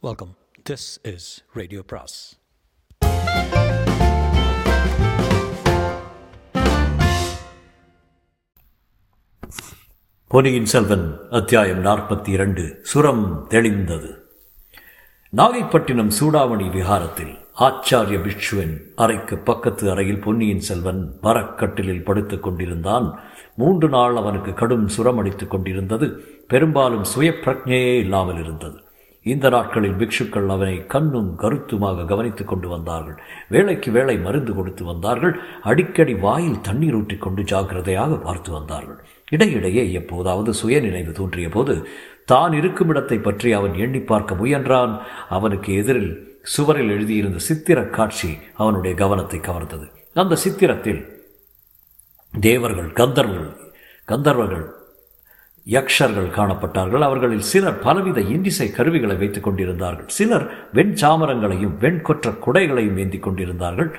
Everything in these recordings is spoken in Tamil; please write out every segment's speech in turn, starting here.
வெல்கம் திஸ் இஸ் ரேடியோ பிராஸ் பொன்னியின் செல்வன் அத்தியாயம் நாற்பத்தி இரண்டு சுரம் தெளிந்தது. நாகைப்பட்டினம் சூடாமணி விஹாரத்தில் ஆச்சாரிய பிக்ஷுவின் அறைக்கு பக்கத்து அறையில் பொன்னியின் செல்வன் மரக்கட்டிலில் படுத்துக் கொண்டிருந்தான். மூன்று நாள் அவனுக்கு கடும் சுரமடித்துக் கொண்டிருந்தது. பெரும்பாலும் சுய பிரஜையே இல்லாமல் இருந்தது. இந்த நாட்களில் பிக்ஷுக்கள் அவனை கண்ணும் கருத்துமாக கவனித்துக் கொண்டு வந்தார்கள். வேலைக்கு வேலை மருந்து கொடுத்து வந்தார்கள். அடிக்கடி வாயில் தண்ணீர் ஊற்றிக் கொண்டு ஜாக்கிரதையாக பார்த்து வந்தார்கள். இடையிடையே எப்போதாவது சுய நினைவு தோன்றிய போது தான் இருக்கும் இடத்தை பற்றி அவன் எண்ணி பார்க்க முயன்றான். அவனுக்கு எதிரில் சுவரில் எழுதியிருந்த சித்திர காட்சி அவனுடைய கவனத்தை கவர்ந்தது. அந்த சித்திரத்தில் தேவர்கள் கந்தர்வர்கள் கந்தர்வர்கள் யக்ஷர்கள் காணப்பட்டார்கள். அவர்களில் சிலர் பலவித இண்டிசை கருவிகளை வைத்துக் கொண்டிருந்தார்கள். சிலர் வெண்சாமரங்களையும் வெண்கொற்ற குடைகளையும் ஏந்தி கொண்டிருந்தார்கள்.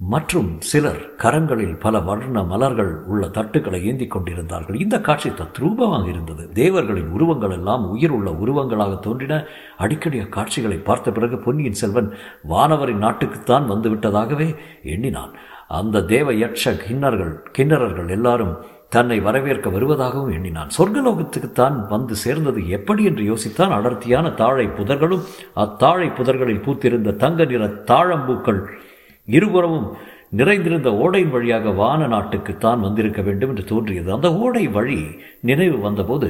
மற்றும் சிலர் கரங்களில் பல வர்ண மலர்கள் உள்ள தட்டுக்களை ஏந்திக் கொண்டிருந்தார்கள். இந்த காட்சி தத்ரூபமாக இருந்தது. தேவர்களின் உருவங்கள் எல்லாம் உயிர் உள்ள உருவங்களாக தோன்றின. அடிக்கடி அக்காட்சிகளை பார்த்த பிறகு பொன்னியின் செல்வன் வானவரின் நாட்டுக்குத்தான் வந்துவிட்டதாகவே எண்ணினான். அந்த தேவ யட்ச கிண்ணர்கள் கிண்ணறர்கள் எல்லாரும் தன்னை வரவேற்க வருவதாகவும் எண்ணினான். சொர்க்கலோகத்துக்குத்தான் வந்து சேர்ந்தது எப்படி என்று யோசித்தான். அடர்த்தியான தாழை புதர்களும் அத்தாழை புதர்களில் பூத்திருந்த தங்க நிற தாழம்பூக்கள் இருபுறமும் நிறைந்திருந்த ஓடையின் வழியாக வான நாட்டுக்கு தான் வந்திருக்க வேண்டும் என்று தோன்றியது. அந்த ஓடை வழி நினைவு வந்தபோது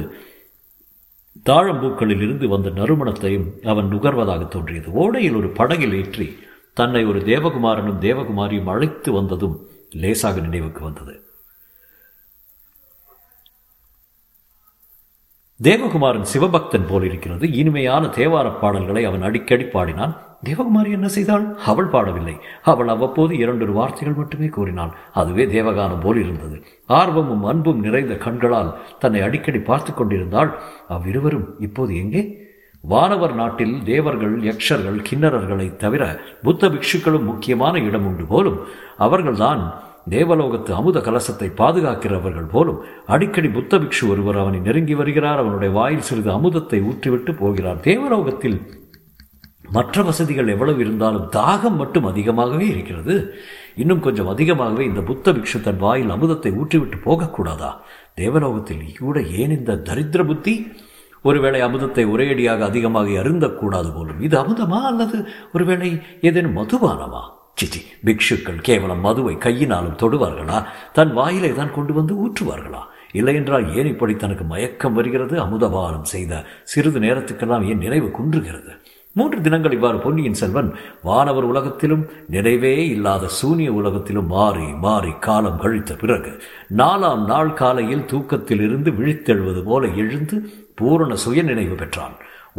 தாழம்பூக்களில் இருந்து வந்த நறுமணத்தையும் அவன் நுகர்வதாக தோன்றியது. ஓடையில் ஒரு படகில் ஏற்றி தன்னை ஒரு தேவகுமாரனும் தேவகுமாரியும் அழைத்து வந்ததும் லேசாக நினைவுக்கு வந்தது. தேவகுமாரன் சிவபக்தன் போலிருக்கிறது இனிமையான தேவார பாடல்களை அவன் அடிக்கடி பாடினான். தேவகுமாரி என்ன செய்தாள்? அவள் பாடவில்லை. அவள் அவ்வப்போது இரண்டொரு வார்த்தைகள் மட்டுமே கூறினாள். அதுவே தேவகானம் போல் இருந்தது. ஆர்வமும் அன்பும் நிறைந்த கண்களால் தன்னை அடிக்கடி பார்த்து கொண்டிருந்தாள். அவ்விருவரும் இப்போது எங்கே? வானவர் நாட்டில் தேவர்கள் யக்ஷர்கள் கிண்ணறர்களை தவிர புத்த பிக்ஷுக்களும் முக்கியமான இடம் உண்டு போலும். அவர்கள்தான் தேவலோகத்து அமுத கலசத்தை பாதுகாக்கிறவர்கள் போலும் அடிக்கடி புத்த பிக்ஷு ஒருவர் அவனை நெருங்கி வருகிறார். அவனுடைய வாயில் சிறிது அமுதத்தை ஊற்றிவிட்டு போகிறார். தேவலோகத்தில் மற்ற வசதிகள் எவ்வளவு இருந்தாலும் தாகம் மட்டும் அதிகமாகவே இருக்கிறது. இன்னும் கொஞ்சம் அதிகமாகவே இந்த புத்த பிக்ஷு தன் வாயில் அமுதத்தை ஊற்றிவிட்டு போகக்கூடாதா? தேவலோகத்தில் கூட ஏன் இந்த தரித்திர புத்தி? ஒருவேளை அமுதத்தை ஒரேடியாக அதிகமாக அருந்தக்கூடாது போலும். இது அமுதமா அல்லது ஒருவேளை ஏதேனும் மதுபானமா? சிச்சி பிக்ஷுக்கள் கேவலம் மதுவை கையினாலும் தொடுவார்களா? தன் வாயிலை தான் கொண்டு வந்து ஊற்றுவார்களா? இல்லையென்றால் ஏன் இப்படி தனக்கு மயக்கம் வருகிறது? அமுதபானம் செய்த சிறிது நேரத்துக்கெல்லாம் ஏன் நினைவு குன்றுகிறது. மூன்று தினங்கள் இவ்வாறு பொன்னியின் செல்வன் வானவர் உலகத்திலும் நிறைவே இல்லாத சூனிய உலகத்திலும் மாறி மாறி காலம் கழித்த பிறகு நாலாம் நாள் காலையில் தூக்கத்தில் இருந்து விழித்தெழுவது போல எழுந்து பூரண சுய நினைவு பெற்றான்.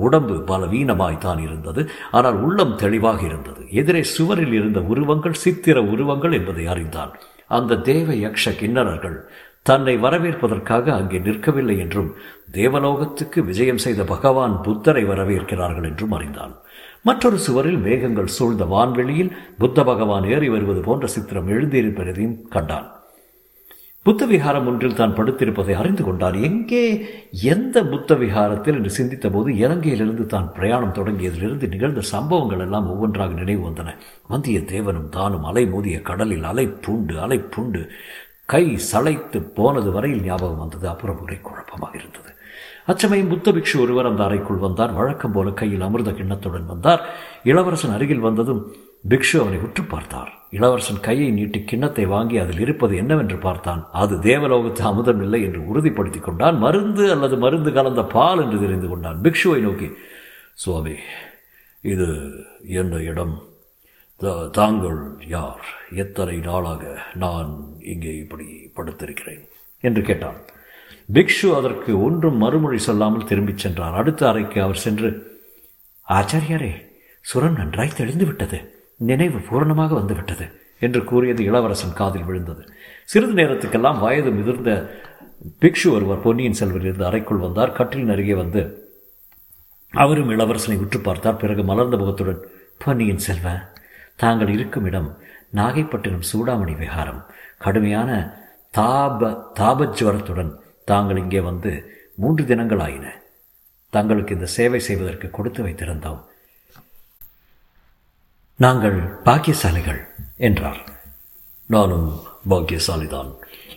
உடம்பு பலவீனமாய்த்தான் இருந்தது. ஆனால் உள்ளம் தெளிவாக இருந்தது. எதிரே சுவரில் இருந்த உருவங்கள் சித்திர உருவங்கள் என்பதை அறிந்தான். அந்த தேவ யக்ஷ கிண்ணறர்கள் தன்னை வரவேற்பதற்காக அங்கே நிற்கவில்லை என்றும் தேவலோகத்துக்கு விஜயம் செய்த பகவான் புத்தரை வரவேற்கிறார்கள் என்றும் அறிந்தான். மற்றொரு சுவரில் மேகங்கள் சூழ்ந்த வான்வெளியில் புத்த பகவான் ஏறி வருவது போன்ற சித்திரம் எழுந்திருப்பதையும் கண்டான். புத்த விகாரம் ஒன்றில் தான் படுத்திருப்பதை அறிந்து கொண்டார் எங்கே எந்த புத்த விகாரத்தில் என்று சிந்தித்த போது இலங்கையிலிருந்து தான் பிரயாணம் தொடங்கியதிலிருந்து நிகழ்ந்த சம்பவங்கள் எல்லாம் ஒவ்வொன்றாக நினைவு வந்தன. வந்தியத்தேவனும் தானும் அலை மோதிய கடலில் அலை பூண்டு அலை பூண்டு கை சளைத்து போனது வரையில் ஞாபகம் வந்தது. அப்புறம் ஒரே குழப்பமாக இருந்தது. அச்சமயம் புத்த பிக்ஷு ஒருவர் அந்த அறைக்குள் வந்தார். வழக்கம் போல கையில் அமிர்த கிண்ணத்துடன் வந்தார். இளவரசன் அருகில் வந்ததும் பிக்ஷு அவனை உற்று பார்த்தார். இளவரசன் கையை நீட்டி கிண்ணத்தை வாங்கி அதில் இருப்பது என்னவென்று பார்த்தான். அது தேவலோகத்து அமுதம் இல்லை என்று உறுதிப்படுத்தி கொண்டான். மருந்து அல்லது மருந்து கலந்த பால் என்று தெரிந்து கொண்டான். பிக்ஷுவை நோக்கி சுவாமி இது என்ன இடம்? தாங்கள் யார்? எத்தனை நாளாக நான் இங்கே இப்படி படுத்திருக்கிறேன்? என்று கேட்டான். பிக்ஷு அதற்கு ஒன்றும் மறுமொழி சொல்லாமல் திரும்பிச் சென்றார் அடுத்த அறைக்கு அவர் சென்று ஆச்சாரியாரே சுரம் நன்றாய் தெளிந்து விட்டது. நினைவு பூரணமாக வந்துவிட்டது என்று கூறியது இளவரசன் காதில் விழுந்தது. சிறிது நேரத்துக்கெல்லாம் வயது முதிர்ந்த பிக்ஷு ஒருவர் பொன்னியின் செல்வரிலிருந்து அறைக்குள் வந்தார். கட்டிலின் அருகே வந்து அவரும் இளவரசனை உற்று பார்த்தார். பிறகு மலர்ந்த முகத்துடன் பொன்னியின் செல்வ தாங்கள் இருக்கும் இடம் நாகைப்பட்டினம் சூடாமணி விகாரம் கடுமையான தாப தாபஜ்வரத்துடன் தாங்கள் இங்கே வந்து மூன்று தினங்கள் ஆயின தங்களுக்கு இந்த சேவை செய்வதற்கு கொடுத்து வைத்திருந்தோம். நாங்கள் பாக்கியசாலிகள் என்றார். நானும் பாக்கியசாலிதான்.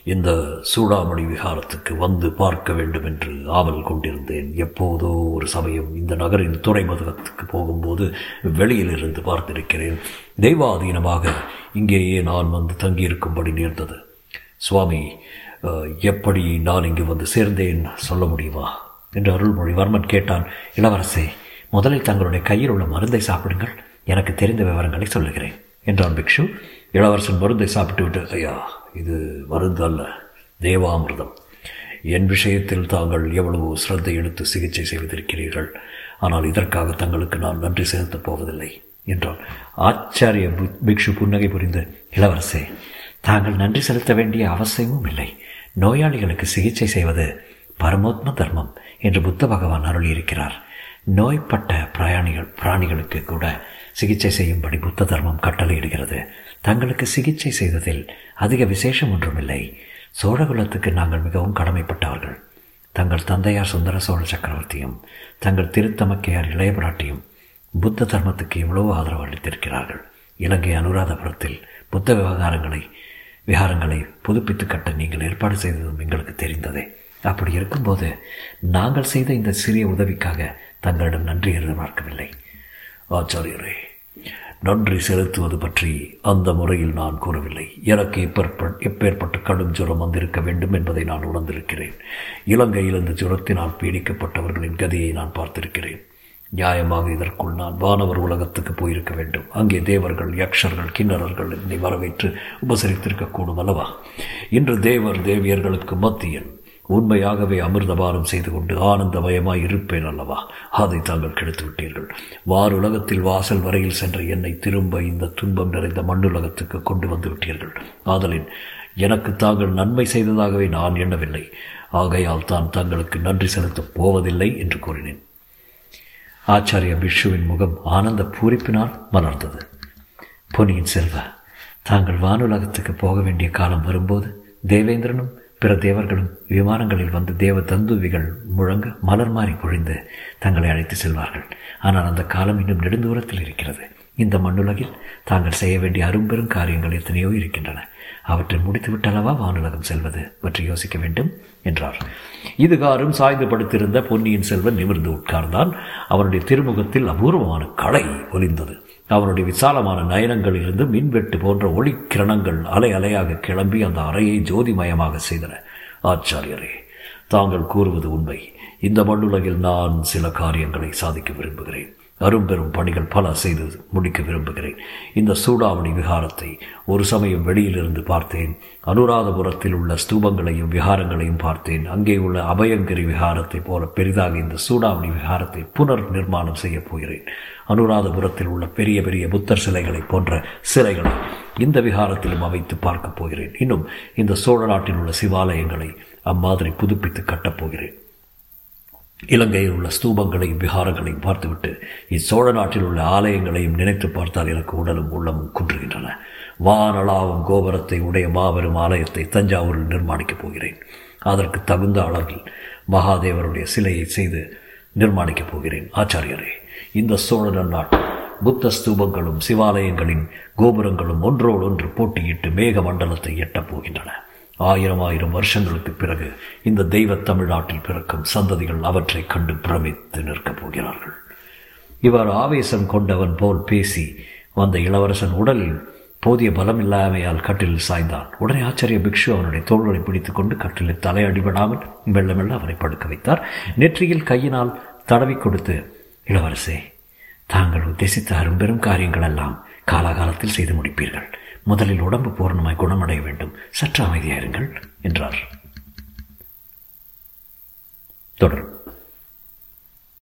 இந்த சூடாமணி விகாரத்துக்கு வந்து பார்க்க வேண்டும் என்று ஆவல் கொண்டிருந்தேன். எப்போதோ ஒரு சமயம் இந்த நகரின் துறைமுகத்துக்கு போகும்போது வெளியிலிருந்து பார்த்திருக்கிறேன். தெய்வாதீனமாக இங்கேயே நான் வந்து தங்கியிருக்கும்படி நேர்ந்தது. சுவாமி எப்படி நான் இங்கு வந்து சேர்ந்தேன் சொல்ல முடியுமா? என்று அருள்மொழிவர்மன் கேட்டான். இளவரசே முதலில் தங்களுடைய கையில் உள்ள மருந்தை சாப்பிடுங்கள். எனக்கு தெரிந்த விவரங்களை சொல்லுகிறேன். என்றான் பிக்ஷு. இளவரசன் மருந்தை சாப்பிட்டு விட்டு ஐயா இது மருந்து அல்ல தேவாமிர்தம். என் விஷயத்தில் தாங்கள் எவ்வளவு சிரத்தை எடுத்து சிகிச்சை செய்திருக்கிறீர்கள். ஆனால் இதற்காக தங்களுக்கு நான் நன்றி செலுத்தப் போவதில்லை என்றான். ஆச்சாரிய பிக்ஷு புன்னகை புரிந்து இளவரசே தாங்கள் நன்றி செலுத்த வேண்டிய அவசியமும் இல்லை. நோயாளிகளுக்கு சிகிச்சை செய்வது பரமோத்ம தர்மம் என்று புத்த பகவான் அருளியிருக்கிறார். நோய்பட்ட பிரயாணிகள் பிராணிகளுக்கு கூட சிகிச்சை செய்யும்படி புத்த தர்மம் கட்டளையிடுகிறது. தங்களுக்கு சிகிச்சை செய்ததில் அதிக விசேஷம் ஒன்றுமில்லை. சோழகுலத்துக்கு நாங்கள் மிகவும் கடமைப்பட்டவர்கள். தங்கள் தந்தையார் சுந்தர சோழ சக்கரவர்த்தியும் தங்கள் திருத்தமக்கையார் இளையபிராட்டியும் புத்த தர்மத்துக்கு இவ்வளவு ஆதரவு அளித்திருக்கிறார்கள். இலங்கை அனுராதபுரத்தில் புத்த விவகாரங்களை விகாரங்களை புதுப்பித்து கட்ட நீங்கள் ஏற்பாடு செய்ததும் எங்களுக்கு தெரிந்ததே. அப்படி இருக்கும்போது நாங்கள் செய்த இந்த சிறிய உதவிக்காக தங்களிடம் நன்றி எதிர்பார்க்கவில்லை ஆச்சாரியரே நன்றி செலுத்துவது பற்றி அந்த முறையில் நான் கூறவில்லை. எனக்கு எப்பேற்பட்ட கடும் ஜுரம் வந்திருக்க வேண்டும் என்பதை நான் உணர்ந்திருக்கிறேன். இலங்கையில் இந்த ஜுரத்தினால் பீடிக்கப்பட்டவர்களின் கதியை நான் பார்த்திருக்கிறேன். நியாயமாக இதற்குள் நான் வானவர் உலகத்துக்கு போயிருக்க வேண்டும். அங்கே தேவர்கள் யக்ஷர்கள் கிண்ணறர்கள் என்னை வரவேற்று உபசரித்திருக்கக்கூடும் அல்லவா? இன்று தேவர் தேவியர்களுக்கு மத்தியன் உண்மையாகவே அமிர்தபானம் செய்து கொண்டு ஆனந்தமயமாய் இருப்பேன் அல்லவா? அதை தாங்கள் கெடுத்து விட்டீர்கள் வாருலகத்தில் வாசல் வரையில் சென்ற என்னை திரும்ப இந்த துன்பம் நிறைந்த மண்ணுலகத்துக்கு கொண்டு வந்து விட்டீர்கள். ஆதலின் எனக்கு தாங்கள் நன்மை செய்ததாகவே நான் எண்ணவில்லை. ஆகையால் தான் தங்களுக்கு நன்றி செலுத்தப் போவதில்லை என்று கூறினேன். ஆச்சாரிய பிஷுவின் முகம் ஆனந்த பூரிப்பினால் மலர்ந்தது. பொன்னியின் செல்வ தாங்கள் வானுலகத்துக்கு போக வேண்டிய காலம் வரும்போது தேவேந்திரனும் பிற தேவர்களும் விமானங்களில் வந்து தேவ தந்துவிகள் முழங்க மலர் மாறி பொழிந்து தங்களை அழைத்து செல்வார்கள். ஆனால் அந்த காலம் இன்னும் நெடுந்தூரத்தில் இருக்கிறது. இந்த மண்ணுலகில் தாங்கள் செய்ய வேண்டிய அரும்பெரும் காரியங்கள் எத்தனையோ இருக்கின்றன. அவற்றை முடித்துவிட்டளவா வானுலகம் செல்வது? பற்றி யோசிக்க வேண்டும் என்றார். இதுகாரும் சாய்ந்து படுத்திருந்த பொன்னியின் செல்வன் நிமிர்ந்து உட்கார்ந்தான். அவனுடைய திருமுகத்தில் அபூர்வமான களை ஒலிந்தது. அவனுடைய விசாலமான நயனங்களிலிருந்து மின்வெட்டு போன்ற ஒளிக்கிரணங்கள் அலை அலையாக கிளம்பி அந்த அறையை ஜோதிமயமாக செய்தன. ஆச்சாரியரே தாங்கள் கூறுவது உண்மை. இந்த மண்ணுலகில் நான் சில காரியங்களை சாதிக்க விரும்புகிறேன். அரும்பெரும் பணிகள் பல செய்து முடிக்க விரும்புகிறேன். இந்த சூடாமணி விகாரத்தை ஒரு சமயம் வெளியிலிருந்து பார்த்தேன். அனுராதபுரத்தில் உள்ள ஸ்தூபங்களையும் விகாரங்களையும் பார்த்தேன். அங்கே உள்ள அபயங்கரி விகாரத்தை போல பெரிதாக இந்த சூடாமணி விகாரத்தை புனர் நிர்மாணம் செய்யப் போகிறேன். அனுராதபுரத்தில் உள்ள பெரிய பெரிய புத்தர் சிலைகளை போன்ற சிலைகளை இந்த விகாரத்திலும் அமைத்து பார்க்கப் போகிறேன். இன்னும் இந்த சோழ நாட்டில் உள்ள சிவாலயங்களை அம்மாதிரி புதுப்பித்து கட்டப் போகிறேன். இலங்கையில் உள்ள ஸ்தூபங்களையும் விகாரங்களையும் பார்த்துவிட்டு இச்சோழ நாட்டில் உள்ள ஆலயங்களையும் நினைத்து பார்த்தால் எனக்கு உடலும் உள்ளமும் குன்றுகின்றன. வானளாவும் கோபுரத்தை உடைய மாபெரும் ஆலயத்தை தஞ்சாவூரில் நிர்மாணிக்கப் போகிறேன். அதற்கு தகுந்த அளவில் மகாதேவருடைய சிலையை செய்து நிர்மாணிக்கப் போகிறேன். ஆச்சாரியரே இந்த சோழ நாட்டில் புத்த ஸ்தூபங்களும் சிவாலயங்களின் கோபுரங்களும் ஒன்றோடொன்று போட்டியிட்டு மேக மண்டலத்தை எட்டப் போகின்றன. ஆயிரம் ஆயிரம் வருஷங்களுக்கு பிறகு இந்த தெய்வ தமிழ்நாட்டில் பிறக்கும் சந்ததிகள் அவற்றை கண்டு பிரமித்து நிற்கப் போகிறார்கள். இவர் ஆவேசம் கொண்டவன் போல் பேசி வந்த இளவரசன் உடலில் போதிய பலம் இல்லாமையால் கட்டிலில் சாய்ந்தான். உடனே ஆச்சரிய பிக்ஷு அவனுடைய தோள்களை பிடித்துக் கொண்டு கட்டிலில் தலையடிபடாமல் மெல்ல மெல்ல அவனை படுக்க வைத்தார். நெற்றியில் கையினால் தடவி கொடுத்து இளவரசே தாங்கள் உத்தேசித்த அரும்பெரும் காரியங்கள் எல்லாம் காலாகாலத்தில் செய்து முடிப்பீர்கள். முதலில் உடம்பு பூரணமாய் குணமடைய வேண்டும். சற்று அமைதியாயிருங்கள் என்றார். தொடரும்.